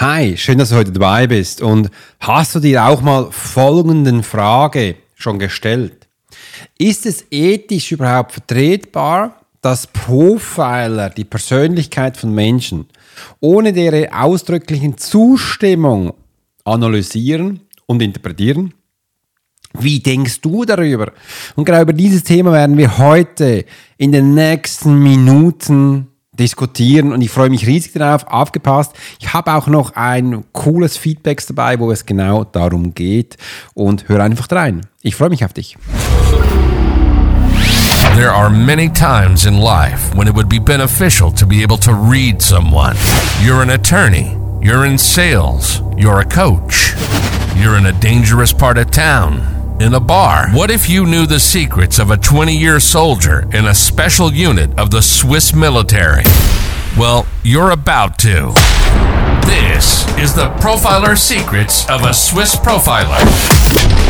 Hi, schön, dass du heute dabei bist. Und hast du dir auch mal folgenden Frage schon gestellt? Ist es ethisch überhaupt vertretbar, dass Profiler die Persönlichkeit von Menschen ohne deren ausdrücklichen Zustimmung analysieren und interpretieren? Wie denkst du darüber? Und genau über dieses Thema werden wir heute in den nächsten Minuten diskutieren und ich freue mich riesig darauf. Aufgepasst. Ich habe auch noch ein cooles Feedback dabei, wo es genau darum geht und hör einfach rein. Ich freue mich auf dich. There are many times in life when it would be beneficial to be able to read someone. You're an attorney, you're in sales, you're a coach, you're in a dangerous part of town in a bar. What if you knew the secrets of a 20 year soldier in a special unit of the Swiss military? Well, you're about to. This is the Profiler Secrets of a Swiss Profiler.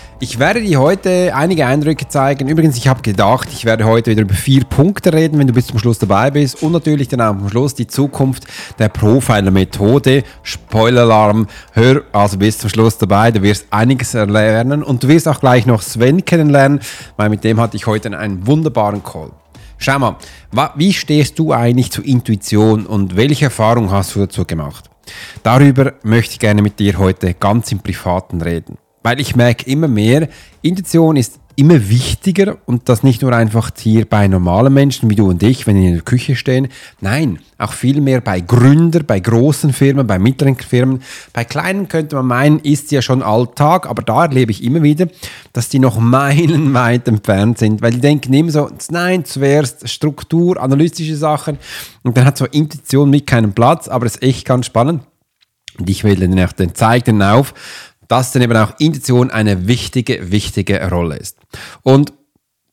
ich werde dir heute einige Eindrücke zeigen. Übrigens, ich habe gedacht, ich werde heute wieder über vier Punkte reden, wenn du bis zum Schluss dabei bist und natürlich dann am Schluss die Zukunft der Profiler-Methode. Spoiler-Alarm, hör also bis zum Schluss dabei, du wirst einiges lernen und du wirst auch gleich noch Sven kennenlernen, weil mit dem hatte ich heute einen wunderbaren Call. Schau mal, wie stehst du eigentlich zur Intuition und welche Erfahrung hast du dazu gemacht? Darüber möchte ich gerne mit dir heute ganz im Privaten reden. Weil ich merke immer mehr, Intuition ist immer wichtiger und das nicht nur einfach hier bei normalen Menschen wie du und ich, wenn die in der Küche stehen. Nein, auch viel mehr bei Gründern, bei großen Firmen, bei mittleren Firmen. Bei kleinen könnte man meinen, ist ja schon Alltag, aber da erlebe ich immer wieder, dass die noch meilenweit entfernt sind, weil die denken immer so, nein, zuerst Struktur, analytische Sachen und dann hat so Intuition mit keinen Platz, aber es ist echt ganz spannend. Und ich will auch den zeigen auf, dass dann eben auch Intuition eine wichtige, wichtige Rolle ist. Und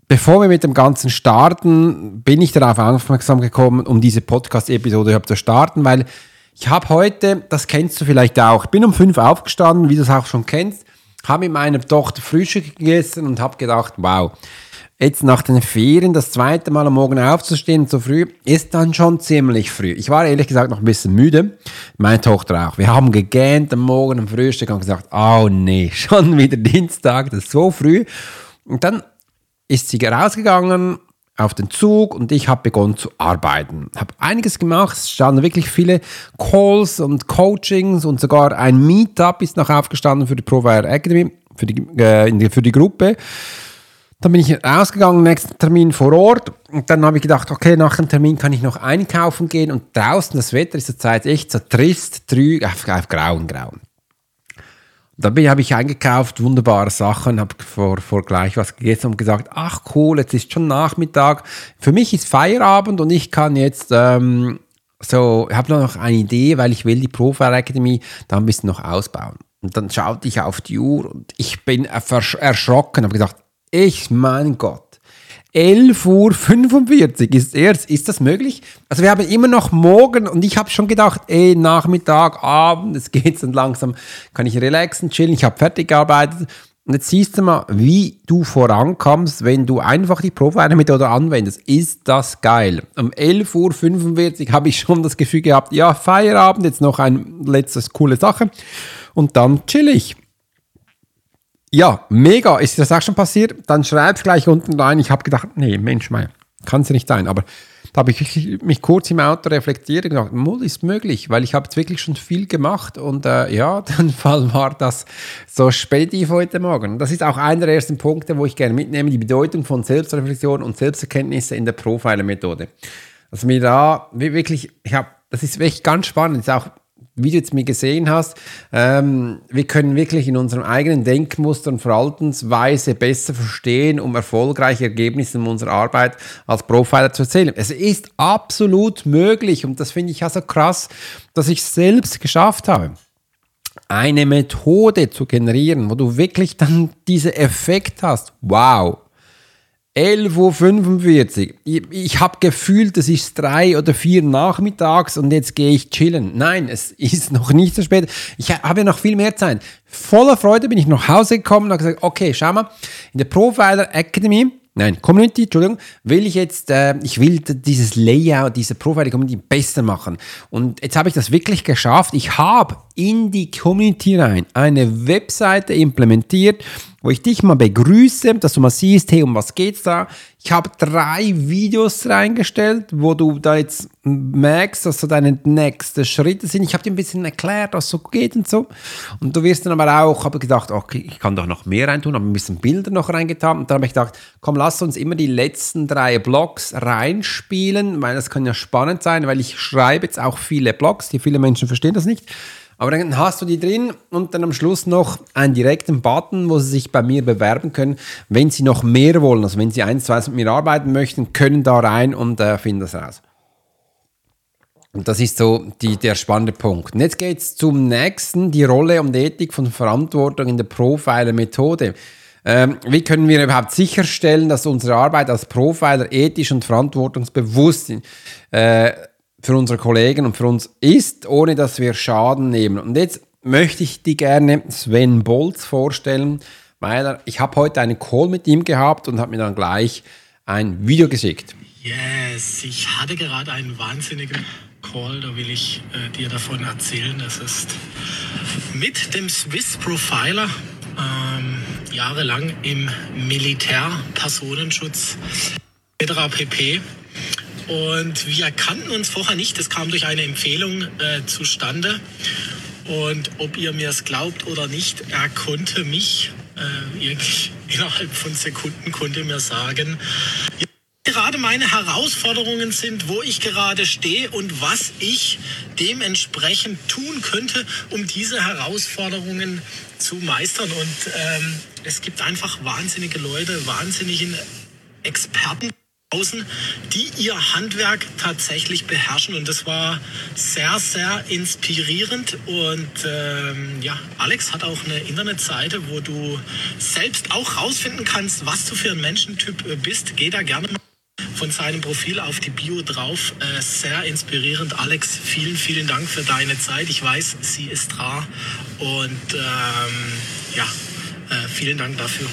bevor wir mit dem Ganzen starten, bin ich darauf aufmerksam gekommen, um diese Podcast-Episode überhaupt zu starten, weil ich habe heute, das kennst du vielleicht auch, ich bin um fünf aufgestanden, wie du es auch schon kennst, habe mit meiner Tochter Frühstück gegessen und habe gedacht, wow, jetzt nach den Ferien das zweite Mal am Morgen aufzustehen so früh, ist dann schon ziemlich früh. Ich war ehrlich gesagt noch ein bisschen müde. Meine Tochter auch. Wir haben gegähnt am Morgen am Frühstück und gesagt, oh nee, schon wieder Dienstag, das ist so früh. Und dann ist sie rausgegangen auf den Zug und ich habe begonnen zu arbeiten. Habe einiges gemacht, es standen wirklich viele Calls und Coachings und sogar ein Meetup ist noch aufgestanden für die ProWire Academy, für die, äh, für die Gruppe. Dann bin ich rausgegangen, nächsten Termin vor Ort. Und dann habe ich gedacht, okay, nach dem Termin kann ich noch einkaufen gehen. Und draußen, das Wetter ist zurzeit echt so trist, trüg, auf, auf grauen, grauen. Dann habe ich eingekauft, wunderbare Sachen, habe vor, vor gleich was gegessen und gesagt, ach cool, jetzt ist schon Nachmittag. Für mich ist Feierabend und ich kann jetzt ähm, so, ich habe noch eine Idee, weil ich will die Profile Academy da ein bisschen noch ausbauen. Und dann schaute ich auf die Uhr und ich bin erschrocken, habe gesagt, ich, mein Gott. 11.45 Uhr ist erst. Ist das möglich? Also wir haben immer noch morgen und ich habe schon gedacht, ey, Nachmittag, Abend, es geht dann langsam, kann ich relaxen, chillen, ich habe fertig gearbeitet. Und jetzt siehst du mal, wie du vorankommst, wenn du einfach die Profile-Methode anwendest. Ist das geil. Um 11.45 Uhr habe ich schon das Gefühl gehabt, ja, Feierabend, jetzt noch eine letzte coole Sache. Und dann chill ich. Ja, mega. Ist das auch schon passiert? Dann schreib gleich unten rein. Ich habe gedacht, nee, Mensch, mein, kann es ja nicht sein. Aber da habe ich mich kurz im Auto reflektiert und gesagt, Mull ist möglich, weil ich habe jetzt wirklich schon viel gemacht und äh, ja, dann war das so spätiv heute Morgen. Das ist auch einer der ersten Punkte, wo ich gerne mitnehme, die Bedeutung von Selbstreflexion und Selbsterkenntnisse in der Profiler-Methode. Also mir da wirklich, ich habe, das ist wirklich ganz spannend, ist auch wie du jetzt mir gesehen hast, ähm, wir können wirklich in unserem eigenen Denkmuster und Verhaltensweise besser verstehen, um erfolgreiche Ergebnisse in unserer Arbeit als Profiler zu erzählen. Es ist absolut möglich und das finde ich ja so krass, dass ich es selbst geschafft habe. eine Methode zu generieren, wo du wirklich dann diesen Effekt hast. Wow. 11.45 Uhr. Ich, ich habe gefühlt, es ist drei oder vier nachmittags und jetzt gehe ich chillen. Nein, es ist noch nicht so spät. Ich habe ja noch viel mehr Zeit. Voller Freude bin ich nach Hause gekommen und habe gesagt, okay, schau mal, in der Profiler Academy Nein, Community, Entschuldigung, will ich jetzt, äh, ich will dieses Layout, diese Profile Community besser machen. Und jetzt habe ich das wirklich geschafft. Ich habe in die Community rein eine Webseite implementiert, wo ich dich mal begrüße, dass du mal siehst, hey, um was geht's da? Ich habe drei Videos reingestellt, wo du da jetzt merkst, dass so deine nächsten Schritte sind. Ich habe dir ein bisschen erklärt, was so geht und so. Und du wirst dann aber auch, habe gedacht, okay, ich kann doch noch mehr reintun, habe ein bisschen Bilder noch reingetan. Und dann habe ich gedacht, komm, lass uns immer die letzten drei Blogs reinspielen, weil das kann ja spannend sein, weil ich schreibe jetzt auch viele Blogs, die viele Menschen verstehen das nicht. Aber dann hast du die drin und dann am Schluss noch einen direkten Button, wo sie sich bei mir bewerben können. Wenn sie noch mehr wollen, also wenn sie eins, zwei mit mir arbeiten möchten, können da rein und äh, finden das raus. Und das ist so die, der spannende Punkt. Und jetzt geht es zum nächsten, die Rolle und Ethik von Verantwortung in der Profiler-Methode. Ähm, wie können wir überhaupt sicherstellen, dass unsere Arbeit als Profiler ethisch und verantwortungsbewusst äh, für unsere Kollegen und für uns ist, ohne dass wir Schaden nehmen. Und jetzt möchte ich dir gerne Sven Bolz vorstellen, weil er, ich habe heute einen Call mit ihm gehabt und habe mir dann gleich ein Video geschickt. Yes, ich hatte gerade einen wahnsinnigen Call, da will ich äh, dir davon erzählen. Das ist mit dem Swiss Profiler, ähm, jahrelang im Militär, Personenschutz etc. pp. Und wir kannten uns vorher nicht. Das kam durch eine Empfehlung äh, zustande. Und ob ihr mir es glaubt oder nicht, er konnte mich äh, innerhalb von Sekunden konnte mir sagen, gerade meine Herausforderungen sind, wo ich gerade stehe und was ich dementsprechend tun könnte, um diese Herausforderungen zu meistern. Und ähm, es gibt einfach wahnsinnige Leute, wahnsinnigen Experten außen, die ihr Handwerk tatsächlich beherrschen. Und das war sehr, sehr inspirierend. Und ähm, ja, Alex hat auch eine Internetseite, wo du selbst auch rausfinden kannst, was du für ein Menschentyp äh, bist. Geh da gerne mal von seinem Profil auf die Bio drauf. Äh, sehr inspirierend. Alex, vielen, vielen Dank für deine Zeit. Ich weiß, sie ist rar. Und ähm, ja, äh, vielen Dank dafür.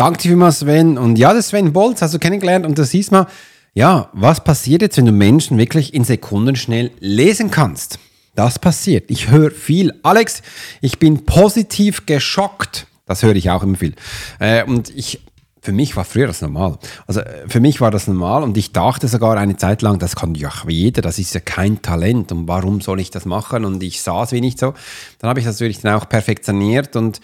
Danke vielmals, Sven. Und ja, das Sven Bolz hast du kennengelernt und da siehst mal, ja, was passiert jetzt, wenn du Menschen wirklich in Sekunden schnell lesen kannst? Das passiert. Ich höre viel. Alex, ich bin positiv geschockt. Das höre ich auch immer viel. Äh, und ich, für mich war früher das normal. Also äh, für mich war das normal und ich dachte sogar eine Zeit lang, das kann ja jeder, das ist ja kein Talent und warum soll ich das machen? Und ich sah es wie nicht so. Dann habe ich das natürlich dann auch perfektioniert und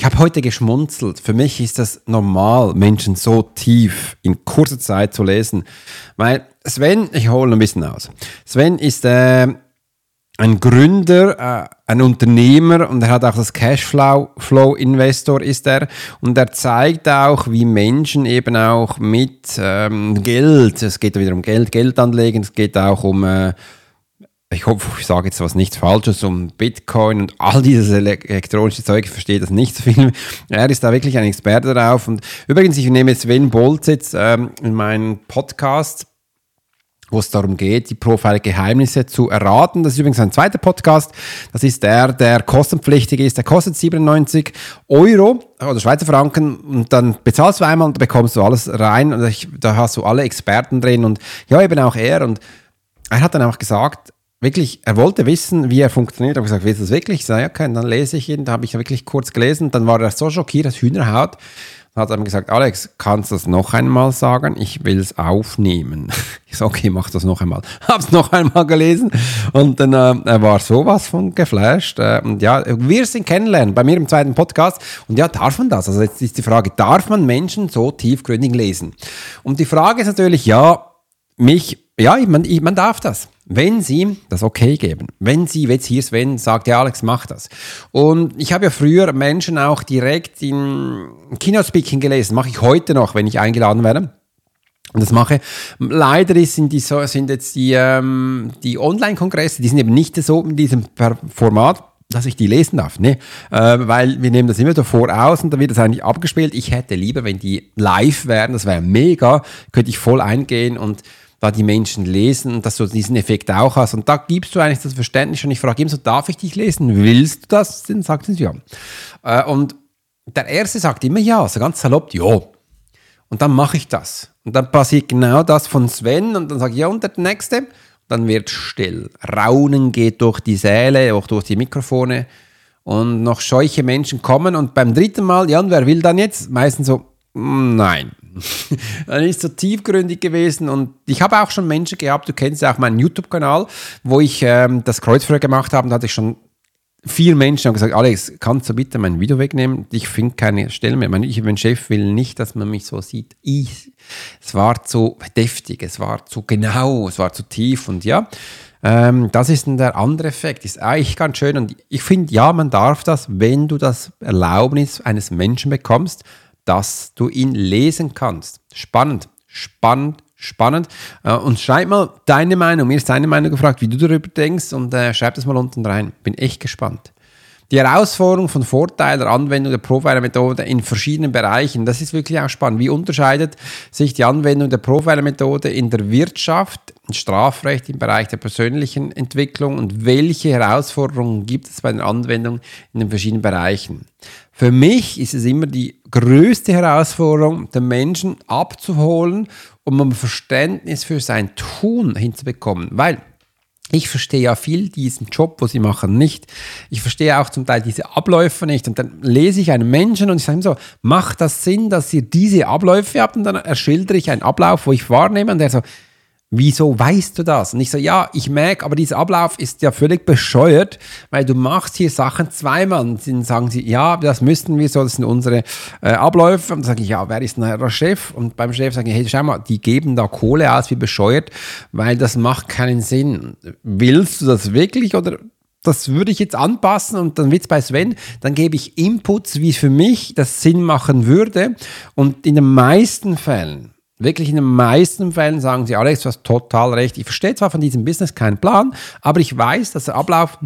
ich habe heute geschmunzelt. Für mich ist das normal, Menschen so tief in kurzer Zeit zu lesen. Weil Sven, ich hole ein bisschen aus. Sven ist äh, ein Gründer, äh, ein Unternehmer und er hat auch das Cashflow-Investor ist er. Und er zeigt auch, wie Menschen eben auch mit ähm, Geld, es geht wieder um Geld, Geld anlegen, es geht auch um... Äh, ich hoffe, ich sage jetzt was nichts Falsches um Bitcoin und all dieses elektronische Zeug, ich verstehe das nicht so viel. Er ist da wirklich ein Experte darauf. Und übrigens, ich nehme Sven Bolz jetzt ähm, in meinen Podcast, wo es darum geht, die Profile-Geheimnisse zu erraten. Das ist übrigens ein zweiter Podcast. Das ist der, der kostenpflichtig ist. Der kostet 97 Euro oder Schweizer Franken und dann bezahlst du einmal und bekommst du alles rein und ich, da hast du alle Experten drin und ja, eben auch er und er hat dann auch gesagt, wirklich, er wollte wissen, wie er funktioniert. Ich habe gesagt, willst du das wirklich? Ich sage, okay, dann lese ich ihn. Da habe ich wirklich kurz gelesen. Dann war er so schockiert, dass Hühnerhaut. Dann hat er mir gesagt, Alex, kannst du das noch einmal sagen? Ich will es aufnehmen. Ich sage, okay, mach das noch einmal. Habe es noch einmal gelesen und dann äh, er war sowas von geflasht. Äh, und ja, wir sind kennenlernen bei mir im zweiten Podcast. Und ja, darf man das? Also jetzt ist die Frage, darf man Menschen so tiefgründig lesen? Und die Frage ist natürlich, ja, mich, ja, man, man darf das. Wenn Sie das okay geben, wenn Sie, jetzt hier Sven sagt, ja Alex, mach das. Und ich habe ja früher Menschen auch direkt in Keynote Speaking gelesen, mache ich heute noch, wenn ich eingeladen werde. Und das mache. Leider sind, die sind jetzt die, ähm, die Online-Kongresse, die sind eben nicht so in diesem Format. dass ich die lesen darf. Ne? Äh, weil wir nehmen das immer davor aus und dann wird das eigentlich abgespielt. Ich hätte lieber, wenn die live wären, das wäre mega, könnte ich voll eingehen und da die Menschen lesen, dass du diesen Effekt auch hast. Und da gibst du eigentlich das Verständnis und ich frage immer so, darf ich dich lesen? Willst du das? Dann sagt sie ja. Äh, und der Erste sagt immer ja, so ganz salopp, ja. Und dann mache ich das. Und dann passiert genau das von Sven und dann sage ich, ja, und der Nächste? dann wird still. Raunen geht durch die Säle, auch durch die Mikrofone. Und noch scheuche Menschen kommen und beim dritten Mal, ja, und wer will dann jetzt? Meistens so, mm, nein. dann ist so tiefgründig gewesen und ich habe auch schon Menschen gehabt, du kennst ja auch meinen YouTube-Kanal, wo ich ähm, das Kreuzfeuer gemacht habe, da hatte ich schon vier Menschen haben gesagt, Alex, kannst du bitte mein Video wegnehmen? Ich finde keine Stelle mehr. Mein, ich, mein Chef will nicht, dass man mich so sieht. Ich, es war zu deftig, es war zu genau, es war zu tief und ja, ähm, das ist der andere Effekt. Ist eigentlich ganz schön und ich finde, ja, man darf das, wenn du das Erlaubnis eines Menschen bekommst, dass du ihn lesen kannst. Spannend, spannend, spannend. Äh, und schreib mal deine Meinung. Mir ist deine Meinung gefragt, wie du darüber denkst und äh, schreib das mal unten rein. Bin echt gespannt. Die Herausforderung von Vorteil der Anwendung der Profiler-Methode in verschiedenen Bereichen, das ist wirklich auch spannend. Wie unterscheidet sich die Anwendung der Profiler-Methode in der Wirtschaft, im Strafrecht, im Bereich der persönlichen Entwicklung und welche Herausforderungen gibt es bei der Anwendung in den verschiedenen Bereichen? Für mich ist es immer die größte Herausforderung, den Menschen abzuholen, um ein Verständnis für sein Tun hinzubekommen. Weil ich verstehe ja viel diesen Job, wo sie machen, nicht. Ich verstehe auch zum Teil diese Abläufe nicht. Und dann lese ich einen Menschen und ich sage ihm so, macht das Sinn, dass ihr diese Abläufe habt? Und dann erschildere ich einen Ablauf, wo ich wahrnehme. Und der so, wieso weißt du das? Und ich so, ja, ich merke, aber dieser Ablauf ist ja völlig bescheuert, weil du machst hier Sachen zweimal. Und dann sagen sie, ja, das müssten wir so, das sind unsere äh, Abläufe. Und dann sage ich, ja, wer ist denn der Chef? Und beim Chef sage ich, hey, schau mal, die geben da Kohle aus wie bescheuert, weil das macht keinen Sinn. Willst du das wirklich oder das würde ich jetzt anpassen und dann wird es bei Sven, dann gebe ich Inputs, wie für mich das Sinn machen würde. Und in den meisten Fällen Wirklich in den meisten Fällen sagen sie, Alex, du hast total recht. Ich verstehe zwar von diesem Business keinen Plan, aber ich weiß, dass der Ablauf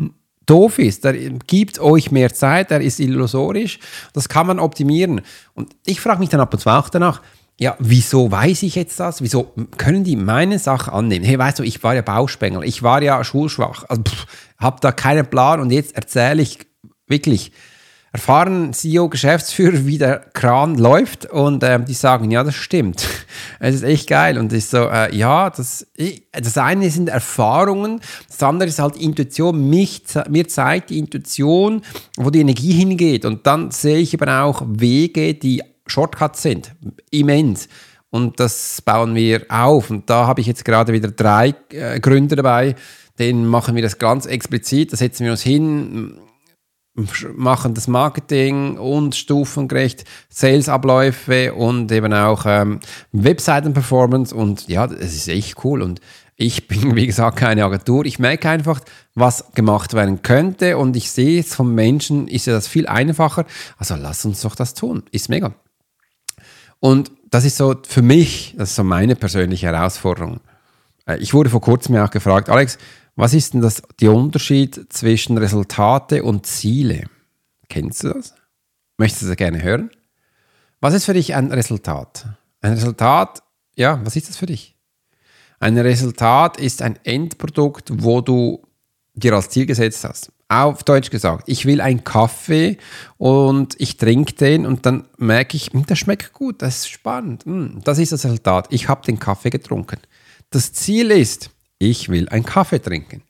doof ist. Der gibt euch mehr Zeit, der ist illusorisch. Das kann man optimieren. Und ich frage mich dann ab und zu auch danach, ja, wieso weiß ich jetzt das? Wieso können die meine Sache annehmen? Hey, weißt du, ich war ja Bauspengel, ich war ja schulschwach, also, habe da keinen Plan und jetzt erzähle ich wirklich erfahren CEO, Geschäftsführer, wie der Kran läuft und äh, die sagen, ja, das stimmt. Es ist echt geil und ist so, äh, ja, das, das eine sind Erfahrungen, das andere ist halt Intuition. Mich, mir zeigt die Intuition, wo die Energie hingeht und dann sehe ich eben auch Wege, die Shortcuts sind, immens. Und das bauen wir auf. Und da habe ich jetzt gerade wieder drei äh, Gründe dabei. Den machen wir das ganz explizit. Da setzen wir uns hin, machen das Marketing und stufengerecht Sales-Abläufe und eben auch ähm, Webseiten-Performance und ja, es ist echt cool und ich bin, wie gesagt, keine Agentur. Ich merke einfach, was gemacht werden könnte und ich sehe es vom Menschen, ist ja das viel einfacher. Also lass uns doch das tun. Ist mega. Und das ist so für mich, das ist so meine persönliche Herausforderung. Äh, ich wurde vor kurzem auch gefragt, Alex, was ist denn das, der Unterschied zwischen Resultate und Ziele? Kennst du das? Möchtest du das gerne hören? Was ist für dich ein Resultat? Ein Resultat, ja, was ist das für dich? Ein Resultat ist ein Endprodukt, wo du dir als Ziel gesetzt hast. Auf Deutsch gesagt, ich will einen Kaffee und ich trinke den und dann merke ich, hm, das schmeckt gut, das ist spannend. Hm, das ist das Resultat. Ich habe den Kaffee getrunken. Das Ziel ist, ich will einen Kaffee trinken.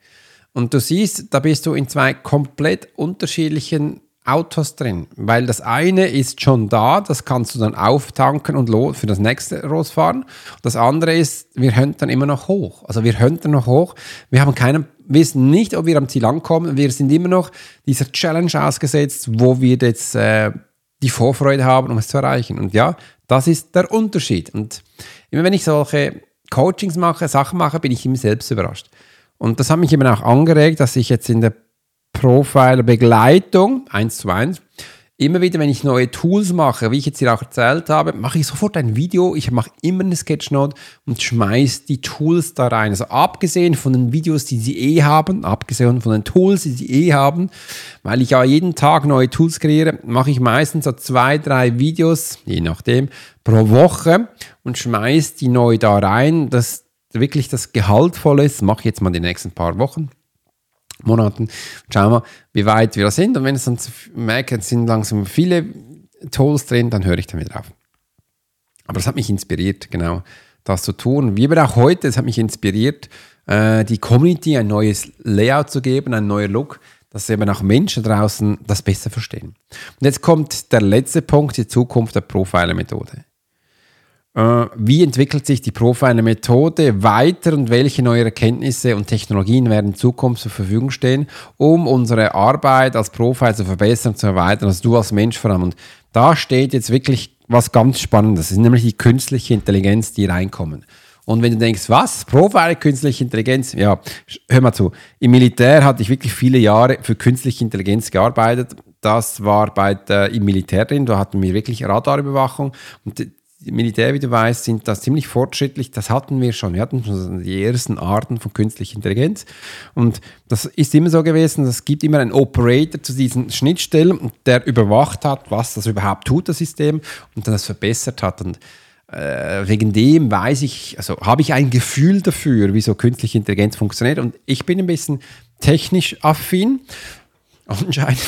Und du siehst, da bist du in zwei komplett unterschiedlichen Autos drin, weil das eine ist schon da, das kannst du dann auftanken und für das nächste losfahren. Das andere ist, wir hören dann immer noch hoch. Also wir hören noch hoch. Wir haben keinen, wissen nicht, ob wir am Ziel ankommen. Wir sind immer noch dieser Challenge ausgesetzt, wo wir jetzt äh, die Vorfreude haben, um es zu erreichen. Und ja, das ist der Unterschied. Und immer wenn ich solche Coachings mache, Sachen mache, bin ich immer selbst überrascht. Und das hat mich eben auch angeregt, dass ich jetzt in der Profiler-Begleitung, eins zu eins, immer wieder, wenn ich neue Tools mache, wie ich jetzt hier auch erzählt habe, mache ich sofort ein Video. Ich mache immer eine Sketchnote und schmeiße die Tools da rein. Also abgesehen von den Videos, die sie eh haben, abgesehen von den Tools, die sie eh haben, weil ich ja jeden Tag neue Tools kreiere, mache ich meistens so zwei, drei Videos, je nachdem, pro Woche und schmeiße die neu da rein, dass wirklich das gehaltvoll ist. Mache ich jetzt mal die nächsten paar Wochen. Monaten. Schauen wir, wie weit wir da sind. Und wenn es dann merke, es sind langsam viele Tools drin, dann höre ich wieder auf. Aber das hat mich inspiriert, genau das zu tun. Wie aber auch heute, es hat mich inspiriert, äh, die Community ein neues Layout zu geben, ein neuer Look, dass eben auch Menschen draußen das besser verstehen. Und jetzt kommt der letzte Punkt, die Zukunft der Profiler-Methode. Äh, wie entwickelt sich die Profiler-Methode weiter und welche neue Erkenntnisse und Technologien werden in Zukunft zur Verfügung stehen, um unsere Arbeit als Profiler zu verbessern zu erweitern, also du als Mensch vor allem. Und da steht jetzt wirklich was ganz Spannendes, das ist nämlich die künstliche Intelligenz, die reinkommen. Und wenn du denkst, was? Profiler, künstliche Intelligenz? Ja, hör mal zu. Im Militär hatte ich wirklich viele Jahre für künstliche Intelligenz gearbeitet. Das war bei der, im Militär drin, da hatten wir wirklich Radarüberwachung. Und Militär, wie du weißt, sind das ziemlich fortschrittlich. Das hatten wir schon. Wir hatten schon die ersten Arten von künstlicher Intelligenz. Und das ist immer so gewesen, es gibt immer einen Operator zu diesen Schnittstellen, der überwacht hat, was das überhaupt tut, das System, und dann das verbessert hat. Und äh, wegen dem weiß ich, also habe ich ein Gefühl dafür, wie so künstliche Intelligenz funktioniert. Und ich bin ein bisschen technisch affin. Anscheinend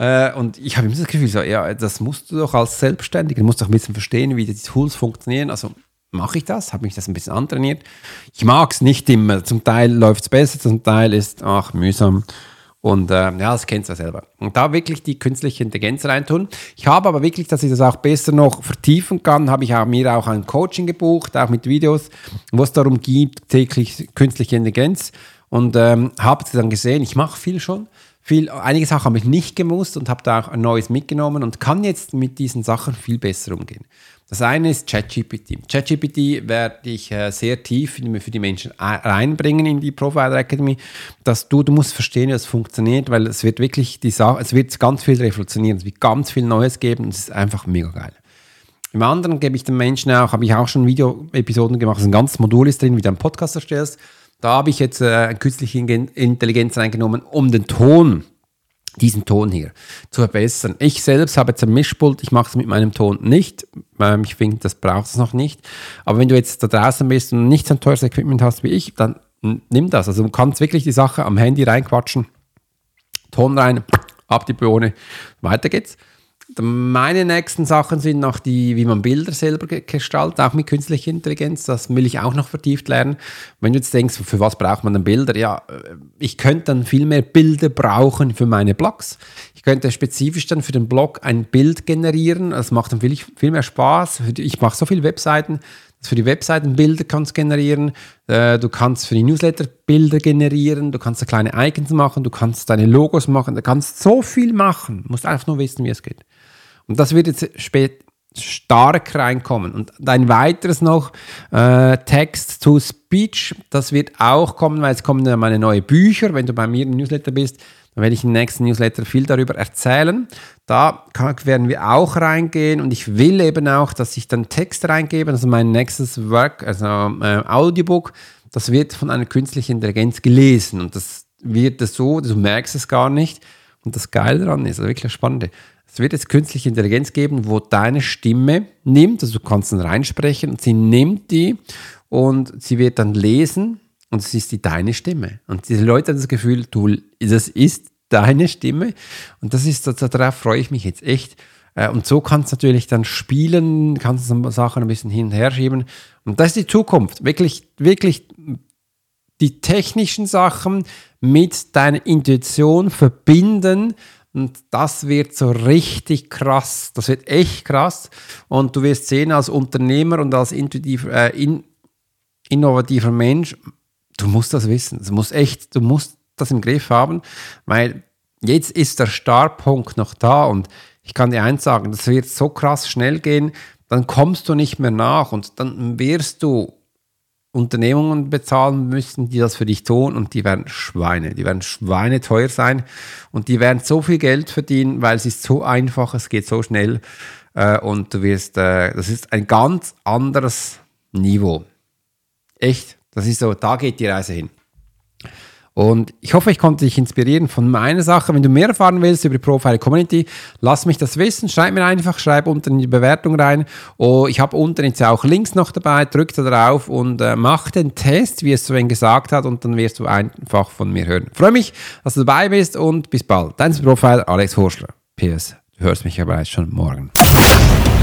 äh, und ich habe immer das Gefühl, so, ja, das musst du doch als Selbstständiger, du musst doch ein bisschen verstehen, wie die Tools funktionieren. Also mache ich das, habe mich das ein bisschen antrainiert. Ich mag es nicht immer. Zum Teil läuft es besser, zum Teil ist, ach, mühsam. Und äh, ja, das kennst du ja selber. Und da wirklich die künstliche Intelligenz reintun. Ich habe aber wirklich, dass ich das auch besser noch vertiefen kann, habe ich auch, mir auch ein Coaching gebucht, auch mit Videos, wo es darum geht, täglich künstliche Intelligenz. Und ähm, habe dann gesehen, ich mache viel schon viel, einige Sachen habe ich nicht gemusst und habe da auch ein neues mitgenommen und kann jetzt mit diesen Sachen viel besser umgehen. Das eine ist ChatGPT. ChatGPT werde ich äh, sehr tief für die Menschen reinbringen in die Profiler Academy, dass du, du musst verstehen, wie es funktioniert, weil es wird wirklich die Sache, es wird ganz viel revolutionieren, es wird ganz viel Neues geben und es ist einfach mega geil. Im anderen gebe ich den Menschen auch, habe ich auch schon Video-Episoden gemacht, ein ganzes Modul ist drin, wie du einen Podcast erstellst da habe ich jetzt äh, künstliche Intelligenz reingenommen, um den Ton, diesen Ton hier, zu verbessern. Ich selbst habe jetzt ein Mischpult, ich mache es mit meinem Ton nicht. Ähm, ich finde, das braucht es noch nicht. Aber wenn du jetzt da draußen bist und nicht so ein teures Equipment hast wie ich, dann nimm das. Also du kannst wirklich die Sache am Handy reinquatschen, Ton rein, ab die Bohne, weiter geht's. Meine nächsten Sachen sind noch die, wie man Bilder selber gestaltet, auch mit künstlicher Intelligenz. Das will ich auch noch vertieft lernen. Wenn du jetzt denkst, für was braucht man denn Bilder? Ja, äh, ich könnte dann viel mehr Bilder brauchen für meine Blogs. Ich könnte spezifisch dann für den Blog ein Bild generieren. Das macht dann viel, viel mehr Spaß. Ich mache so viele Webseiten, dass für die Webseiten Bilder kannst generieren. Äh, du kannst für die Newsletter Bilder generieren. Du kannst da kleine Icons machen. Du kannst deine Logos machen. Du kannst so viel machen. Du musst einfach nur wissen, wie es geht. Und das wird jetzt spät stark reinkommen. Und ein weiteres noch, äh, Text to Speech, das wird auch kommen, weil es kommen ja meine neuen Bücher. Wenn du bei mir im Newsletter bist, dann werde ich im nächsten Newsletter viel darüber erzählen. Da kann, werden wir auch reingehen und ich will eben auch, dass ich dann Text reingebe, also mein nächstes Work, also äh, Audiobook, das wird von einer künstlichen Intelligenz gelesen und das wird das so, du merkst es gar nicht. Und das Geile daran ist, also wirklich das Spannende, es wird jetzt künstliche Intelligenz geben, wo deine Stimme nimmt, also du kannst dann reinsprechen und sie nimmt die und sie wird dann lesen und es ist die deine Stimme. Und diese Leute haben das Gefühl, du, das ist deine Stimme und das ist, darauf freue ich mich jetzt echt. Äh, und so kannst du natürlich dann spielen, kannst du Sachen ein bisschen hin und her schieben. Und das ist die Zukunft. Wirklich, wirklich die technischen Sachen mit deiner Intuition verbinden und das wird so richtig krass. Das wird echt krass. Und du wirst sehen, als Unternehmer und als äh, in, innovativer Mensch, du musst das wissen. Du musst echt, du musst das im Griff haben, weil jetzt ist der Startpunkt noch da und ich kann dir eins sagen, das wird so krass schnell gehen, dann kommst du nicht mehr nach und dann wirst du Unternehmungen bezahlen müssen, die das für dich tun und die werden Schweine, die werden Schweine teuer sein und die werden so viel Geld verdienen, weil es ist so einfach, es geht so schnell äh, und du wirst, äh, das ist ein ganz anderes Niveau. Echt, das ist so, da geht die Reise hin. Und ich hoffe, ich konnte dich inspirieren von meiner Sache. Wenn du mehr erfahren willst über die Profile Community, lass mich das wissen. Schreib mir einfach, schreib unten in die Bewertung rein. Oh, ich habe unten jetzt auch Links noch dabei. Drück da drauf und äh, mach den Test, wie es Sven gesagt hat, und dann wirst du einfach von mir hören. freue mich, dass du dabei bist und bis bald. Dein Profile Alex Horschler. PS. Du hörst mich ja bereits schon morgen.